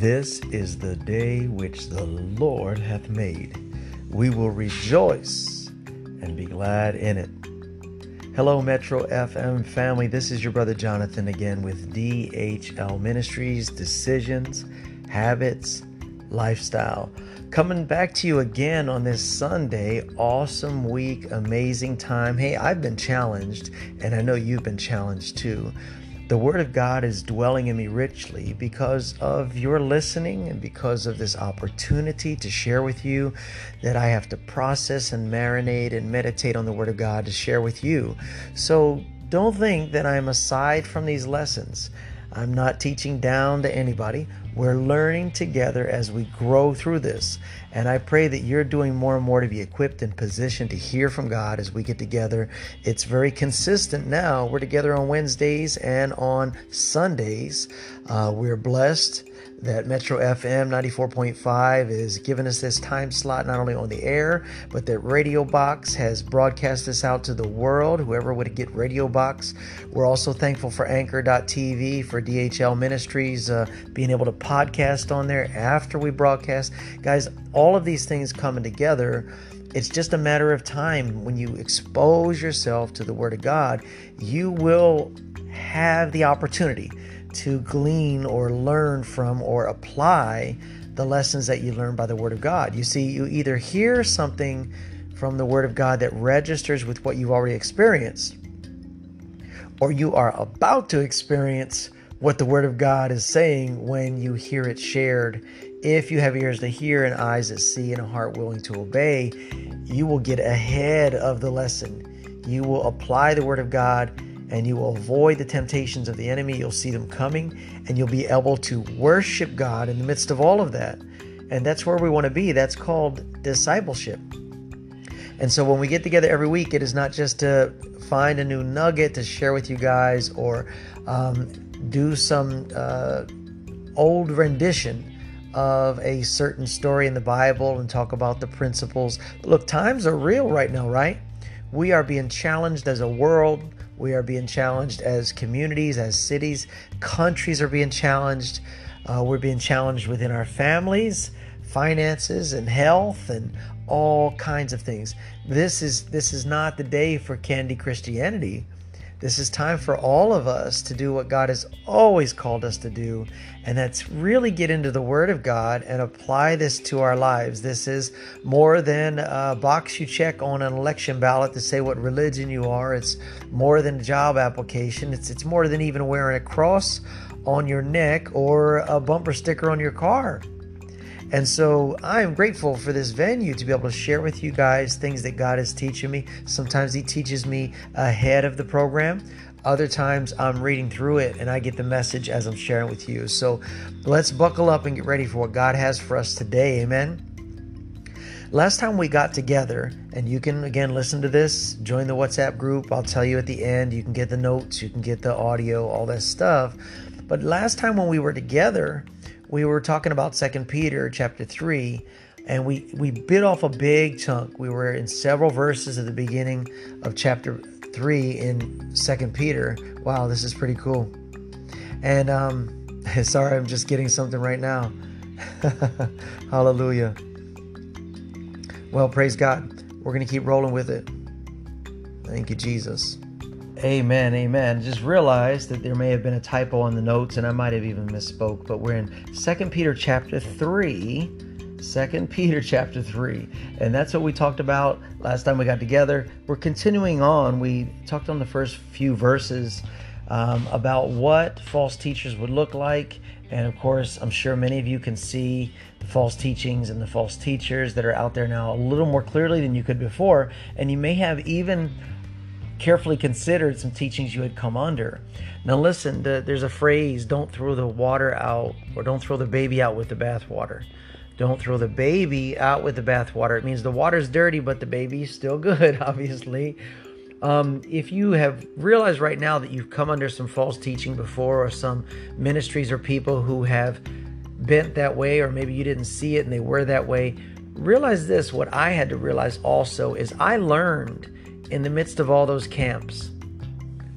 This is the day which the Lord hath made. We will rejoice and be glad in it. Hello, Metro FM family. This is your brother Jonathan again with DHL Ministries Decisions, Habits, Lifestyle. Coming back to you again on this Sunday. Awesome week, amazing time. Hey, I've been challenged, and I know you've been challenged too. The Word of God is dwelling in me richly because of your listening and because of this opportunity to share with you that I have to process and marinate and meditate on the Word of God to share with you. So don't think that I'm aside from these lessons. I'm not teaching down to anybody. We're learning together as we grow through this. And I pray that you're doing more and more to be equipped and positioned to hear from God as we get together. It's very consistent now. We're together on Wednesdays and on Sundays. Uh, we're blessed that Metro FM 94.5 is giving us this time slot not only on the air, but that Radio Box has broadcast this out to the world. Whoever would get Radio Box. We're also thankful for Anchor.tv, for DHL Ministries uh, being able to podcast on there after we broadcast. Guys, all of these things coming together. It's just a matter of time. When you expose yourself to the Word of God, you will have the opportunity to glean or learn from or apply the lessons that you learn by the Word of God. You see, you either hear something from the Word of God that registers with what you've already experienced, or you are about to experience what the Word of God is saying when you hear it shared. If you have ears to hear and eyes that see and a heart willing to obey, you will get ahead of the lesson. You will apply the Word of God and you will avoid the temptations of the enemy. You'll see them coming and you'll be able to worship God in the midst of all of that. And that's where we want to be. That's called discipleship. And so when we get together every week, it is not just to find a new nugget to share with you guys or um, do some uh, old rendition of a certain story in the Bible and talk about the principles. Look, times are real right now, right? We are being challenged as a world we are being challenged as communities, as cities. Countries are being challenged. Uh, we're being challenged within our families, finances, and health, and all kinds of things. This is this is not the day for candy Christianity. This is time for all of us to do what God has always called us to do, and that's really get into the Word of God and apply this to our lives. This is more than a box you check on an election ballot to say what religion you are. It's more than a job application. It's it's more than even wearing a cross on your neck or a bumper sticker on your car. And so I am grateful for this venue to be able to share with you guys things that God is teaching me. Sometimes He teaches me ahead of the program. Other times I'm reading through it and I get the message as I'm sharing with you. So let's buckle up and get ready for what God has for us today. Amen. Last time we got together, and you can again listen to this, join the WhatsApp group. I'll tell you at the end, you can get the notes, you can get the audio, all that stuff. But last time when we were together, we were talking about Second Peter chapter 3 and we we bit off a big chunk. We were in several verses at the beginning of chapter 3 in Second Peter. Wow, this is pretty cool. And um sorry, I'm just getting something right now. Hallelujah. Well, praise God. We're going to keep rolling with it. Thank you, Jesus. Amen, amen. Just realized that there may have been a typo on the notes and I might have even misspoke, but we're in Second Peter chapter 3. 2 Peter chapter 3. And that's what we talked about last time we got together. We're continuing on. We talked on the first few verses um, about what false teachers would look like. And of course, I'm sure many of you can see the false teachings and the false teachers that are out there now a little more clearly than you could before. And you may have even carefully considered some teachings you had come under. Now, listen, the, there's a phrase don't throw the water out or don't throw the baby out with the bathwater. Don't throw the baby out with the bathwater. It means the water's dirty, but the baby's still good, obviously. Um, if you have realized right now that you've come under some false teaching before, or some ministries or people who have bent that way, or maybe you didn't see it and they were that way, realize this what I had to realize also is I learned in the midst of all those camps.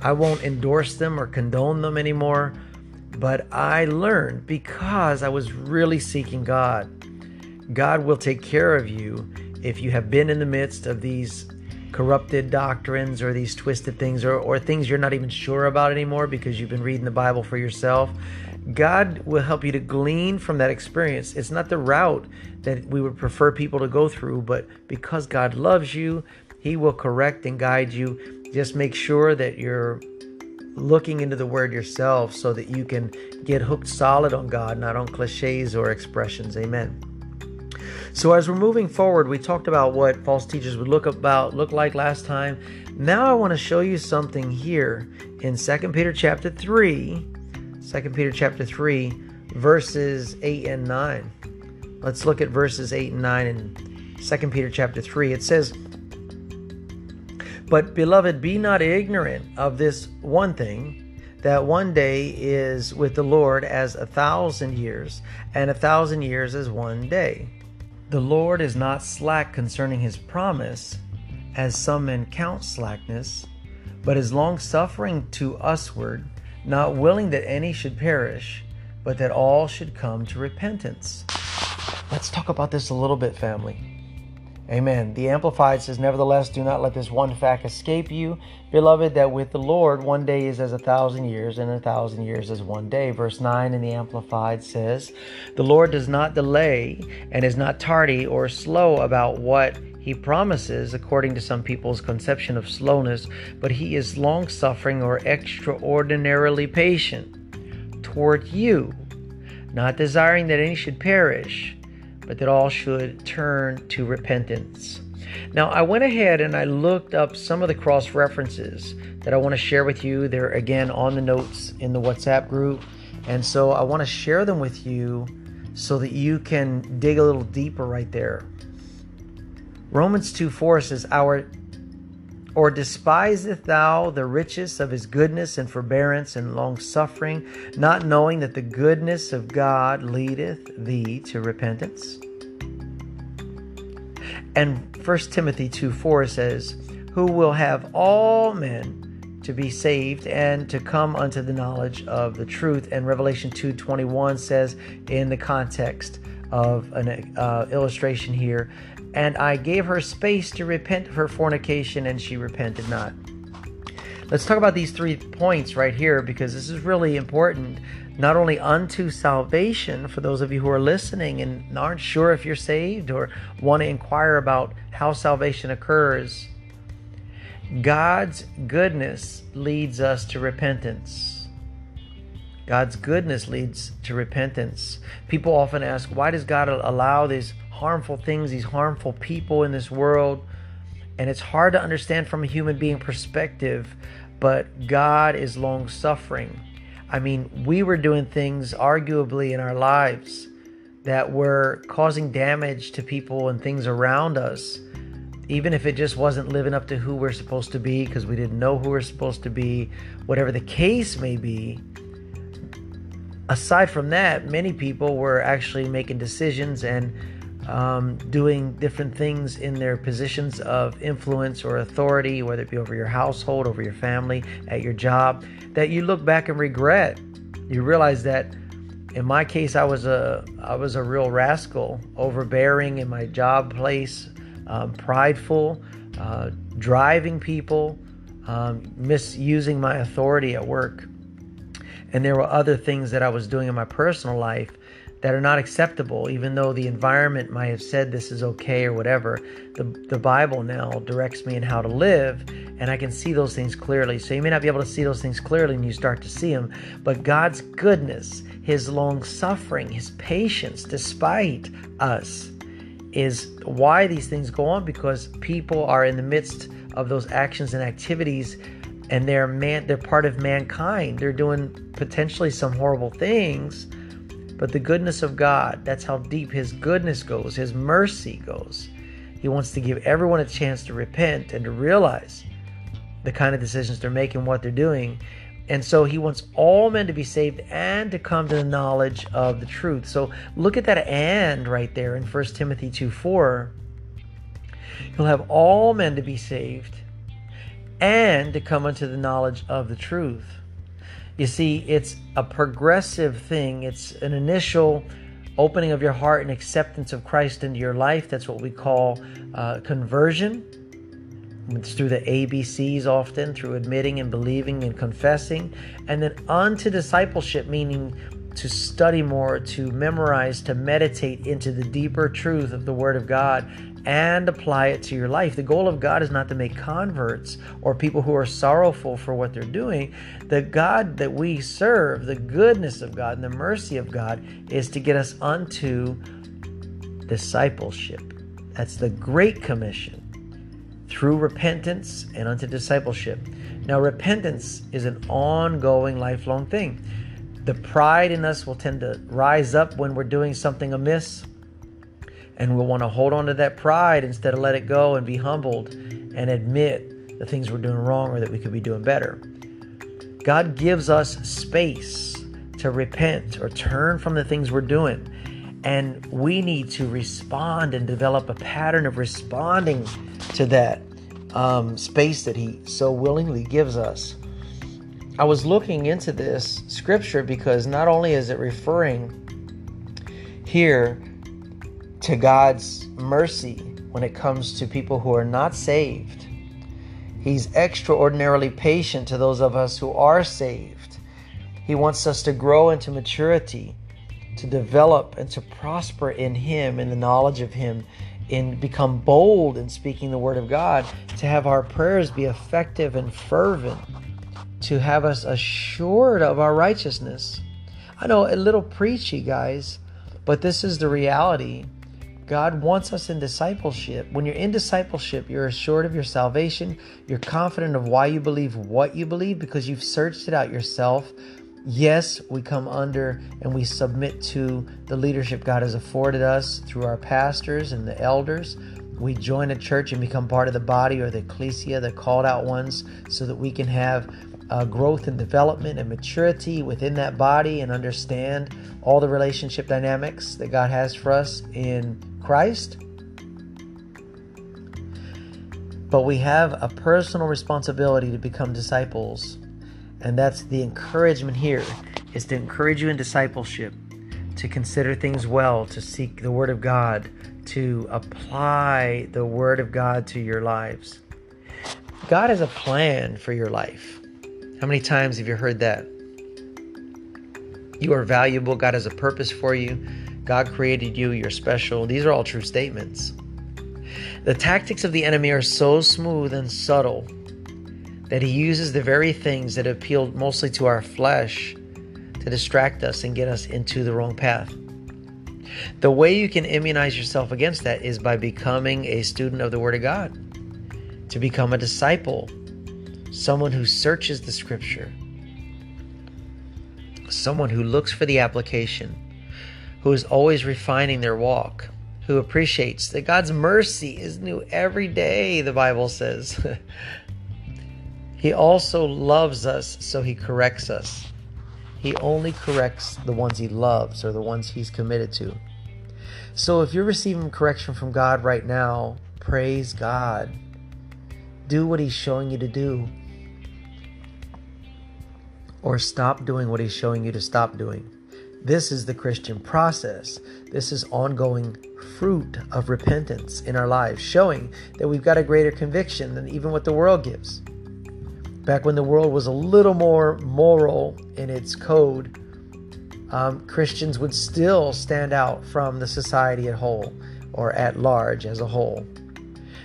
I won't endorse them or condone them anymore, But I learned because I was really seeking God. God will take care of you if you have been in the midst of these corrupted doctrines or these twisted things or, or things you're not even sure about anymore because you've been reading the Bible for yourself. God will help you to glean from that experience. It's not the route that we would prefer people to go through, but because God loves you, He will correct and guide you. Just make sure that you're looking into the Word yourself so that you can get hooked solid on God, not on cliches or expressions. Amen. So as we're moving forward, we talked about what false teachers would look about look like last time. Now I want to show you something here in 2 Peter chapter 3, 2 Peter chapter 3, verses 8 and 9. Let's look at verses 8 and 9 in 2 Peter chapter 3. It says, But beloved, be not ignorant of this one thing, that one day is with the Lord as a thousand years, and a thousand years as one day. The Lord is not slack concerning his promise, as some men count slackness, but is longsuffering to usward, not willing that any should perish, but that all should come to repentance. Let's talk about this a little bit, family. Amen. The Amplified says, Nevertheless, do not let this one fact escape you, beloved, that with the Lord one day is as a thousand years, and a thousand years as one day. Verse 9 in the Amplified says, The Lord does not delay and is not tardy or slow about what he promises, according to some people's conception of slowness, but he is long suffering or extraordinarily patient toward you, not desiring that any should perish but that all should turn to repentance. Now, I went ahead and I looked up some of the cross references that I want to share with you. They're again on the notes in the WhatsApp group. And so I want to share them with you so that you can dig a little deeper right there. Romans 2 4 says, Our or despiseth thou the riches of his goodness and forbearance and long suffering, not knowing that the goodness of God leadeth thee to repentance? And 1 Timothy 2 4 says, Who will have all men to be saved and to come unto the knowledge of the truth. And Revelation 2 21 says, in the context of an uh, illustration here, and I gave her space to repent of her fornication, and she repented not. Let's talk about these three points right here because this is really important, not only unto salvation for those of you who are listening and aren't sure if you're saved or want to inquire about how salvation occurs. God's goodness leads us to repentance. God's goodness leads to repentance. People often ask, why does God allow these harmful things, these harmful people in this world. And it's hard to understand from a human being perspective, but God is long suffering. I mean, we were doing things arguably in our lives that were causing damage to people and things around us, even if it just wasn't living up to who we're supposed to be because we didn't know who we're supposed to be, whatever the case may be. Aside from that, many people were actually making decisions and um, doing different things in their positions of influence or authority, whether it be over your household, over your family, at your job, that you look back and regret. You realize that in my case, I was a I was a real rascal, overbearing in my job place, um, prideful, uh, driving people, um, misusing my authority at work, and there were other things that I was doing in my personal life that are not acceptable, even though the environment might have said this is okay or whatever. The, the Bible now directs me in how to live, and I can see those things clearly. So you may not be able to see those things clearly when you start to see them, but God's goodness, His long suffering, His patience, despite us, is why these things go on because people are in the midst of those actions and activities and they're man they're part of mankind they're doing potentially some horrible things but the goodness of God, that's how deep His goodness goes, His mercy goes. He wants to give everyone a chance to repent and to realize the kind of decisions they're making, what they're doing. And so he wants all men to be saved and to come to the knowledge of the truth. So look at that and right there in 1 Timothy 2 4. He'll have all men to be saved and to come unto the knowledge of the truth. You see, it's a progressive thing, it's an initial opening of your heart and acceptance of Christ into your life. That's what we call uh, conversion. It's through the ABCs often, through admitting and believing and confessing. And then unto discipleship, meaning to study more, to memorize, to meditate into the deeper truth of the Word of God and apply it to your life. The goal of God is not to make converts or people who are sorrowful for what they're doing. The God that we serve, the goodness of God and the mercy of God, is to get us unto discipleship. That's the Great Commission through repentance and unto discipleship. Now, repentance is an ongoing, lifelong thing. The pride in us will tend to rise up when we're doing something amiss, and we'll want to hold on to that pride instead of let it go and be humbled and admit the things we're doing wrong or that we could be doing better. God gives us space to repent or turn from the things we're doing. And we need to respond and develop a pattern of responding to that um, space that He so willingly gives us. I was looking into this scripture because not only is it referring here to God's mercy when it comes to people who are not saved, He's extraordinarily patient to those of us who are saved. He wants us to grow into maturity to develop and to prosper in Him, in the knowledge of Him, in become bold in speaking the Word of God, to have our prayers be effective and fervent, to have us assured of our righteousness. I know a little preachy, guys, but this is the reality. God wants us in discipleship. When you're in discipleship, you're assured of your salvation. You're confident of why you believe what you believe because you've searched it out yourself. Yes, we come under and we submit to the leadership God has afforded us through our pastors and the elders. We join a church and become part of the body or the ecclesia, the called out ones, so that we can have uh, growth and development and maturity within that body and understand all the relationship dynamics that God has for us in Christ. But we have a personal responsibility to become disciples and that's the encouragement here is to encourage you in discipleship, to consider things well, to seek the Word of God, to apply the Word of God to your lives. God has a plan for your life. How many times have you heard that? You are valuable. God has a purpose for you. God created you. You're special. These are all true statements. The tactics of the enemy are so smooth and subtle that he uses the very things that appeal mostly to our flesh to distract us and get us into the wrong path. The way you can immunize yourself against that is by becoming a student of the Word of God, to become a disciple, someone who searches the Scripture, someone who looks for the application, who is always refining their walk, who appreciates that God's mercy is new every day, the Bible says. He also loves us, so he corrects us. He only corrects the ones he loves or the ones he's committed to. So if you're receiving correction from God right now, praise God. Do what he's showing you to do. Or stop doing what he's showing you to stop doing. This is the Christian process. This is ongoing fruit of repentance in our lives, showing that we've got a greater conviction than even what the world gives back when the world was a little more moral in its code, um, Christians would still stand out from the society at whole or at large as a whole.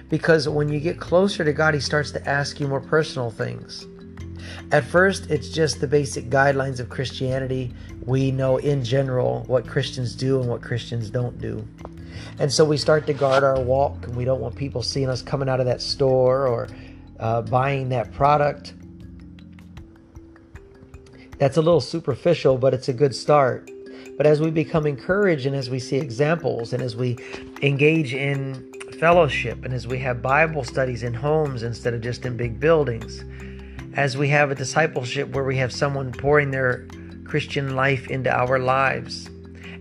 Because when you get closer to God, He starts to ask you more personal things. At first, it's just the basic guidelines of Christianity. We know in general what Christians do and what Christians don't do. And so we start to guard our walk, and we don't want people seeing us coming out of that store or uh, buying that product. That's a little superficial, but it's a good start. But as we become encouraged and as we see examples and as we engage in fellowship and as we have Bible studies in homes instead of just in big buildings, as we have a discipleship where we have someone pouring their Christian life into our lives,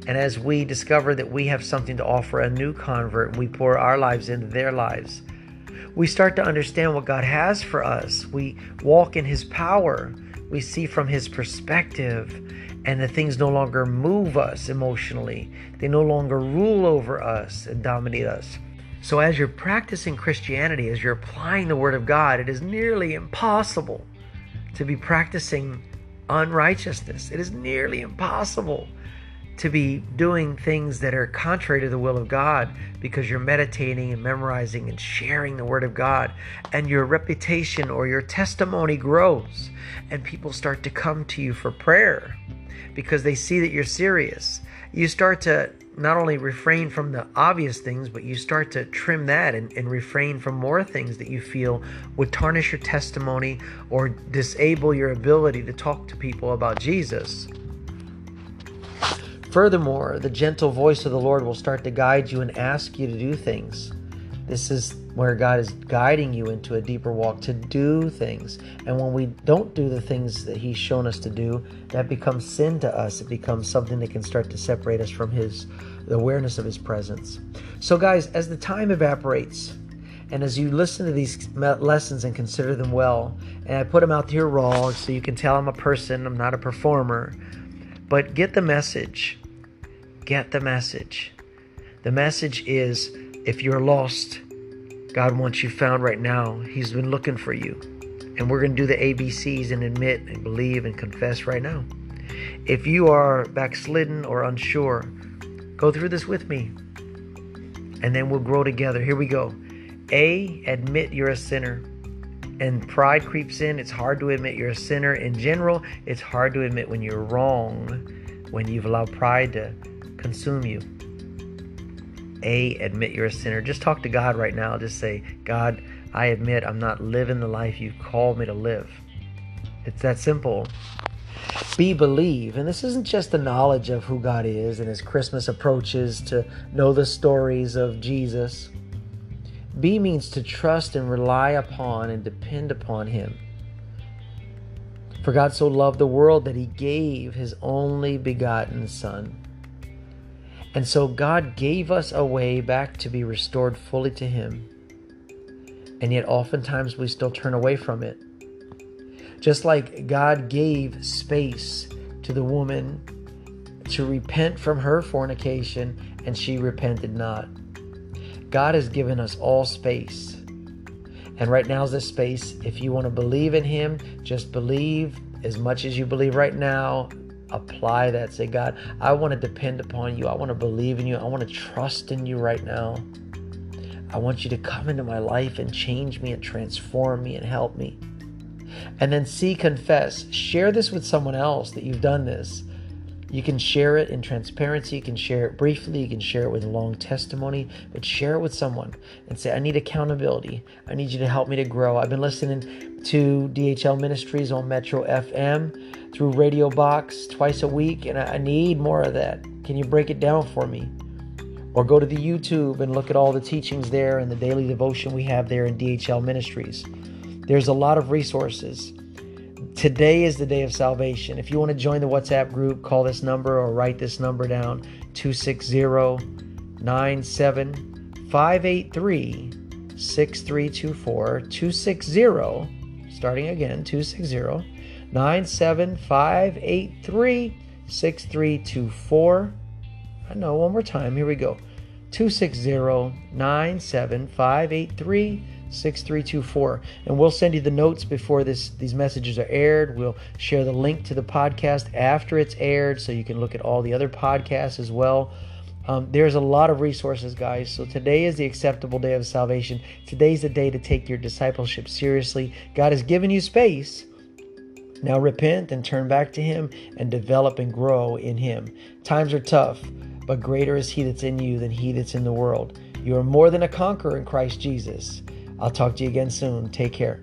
and as we discover that we have something to offer a new convert, we pour our lives into their lives we start to understand what God has for us. We walk in His power. we see from his perspective and the things no longer move us emotionally. They no longer rule over us and dominate us. So, as you're practicing Christianity, as you're applying the Word of God, it is nearly impossible to be practicing unrighteousness. It is nearly impossible to be doing things that are contrary to the will of God because you're meditating and memorizing and sharing the Word of God, and your reputation or your testimony grows, and people start to come to you for prayer because they see that you're serious. You start to not only refrain from the obvious things, but you start to trim that and, and, refrain from more things that you feel would tarnish your testimony or disable your ability to talk to people about Jesus. Furthermore, the gentle voice of the Lord will start to guide you and ask you to do things. This is where God is guiding you into a deeper walk to do things. And when we don't do the things that He's shown us to do, that becomes sin to us. It becomes something that can start to separate us from His awareness of His presence. So, guys, as the time evaporates, and as you listen to these lessons and consider them well, and I put them out here raw so you can tell I'm a person, I'm not a performer, but get the message. Get the message. The message is if you're lost, God wants you found right now. He's been looking for you. And we're going to do the ABCs and admit and believe and confess right now. If you are backslidden or unsure, go through this with me. And then we'll grow together. Here we go. A, admit you're a sinner. And pride creeps in. It's hard to admit you're a sinner. In general, it's hard to admit when you're wrong, when you've allowed pride to consume you. A, admit you're a sinner. Just talk to God right now. Just say, God, I admit I'm not living the life you've called me to live. It's that simple. B, believe. And this isn't just the knowledge of who God is and as Christmas approaches to know the stories of Jesus. B means to trust and rely upon and depend upon Him. For God so loved the world that He gave His only begotten Son and so God gave us a way back to be restored fully to Him. And yet, oftentimes, we still turn away from it. Just like God gave space to the woman to repent from her fornication, and she repented not. God has given us all space. And right now is the space. If you want to believe in Him, just believe as much as you believe right now apply that. Say, God, I want to depend upon you. I want to believe in you. I want to trust in you right now. I want you to come into my life and change me and transform me and help me. And then see, confess. Share this with someone else that you've done this. You can share it in transparency. You can share it briefly. You can share it with a long testimony, but share it with someone and say, I need accountability. I need you to help me to grow. I've been listening to DHL Ministries on Metro FM through Radio Box twice a week, and I need more of that. Can you break it down for me? Or go to the YouTube and look at all the teachings there and the daily devotion we have there in DHL Ministries. There's a lot of resources. Today is the day of salvation. If you want to join the WhatsApp group, call this number or write this number down 260 583 6324. 260, starting again, 260 583 6324. I know, one more time. Here we go 260 583 6324 and we'll send you the notes before this these messages are aired. We'll share the link to the podcast after it's aired so you can look at all the other podcasts as well. Um, there's a lot of resources guys. So today is the acceptable day of salvation. Today's the day to take your discipleship seriously. God has given you space. Now repent and turn back to him and develop and grow in him. Times are tough but greater is he that's in you than he that's in the world. You are more than a conqueror in christ jesus I'll talk to you again soon. Take care.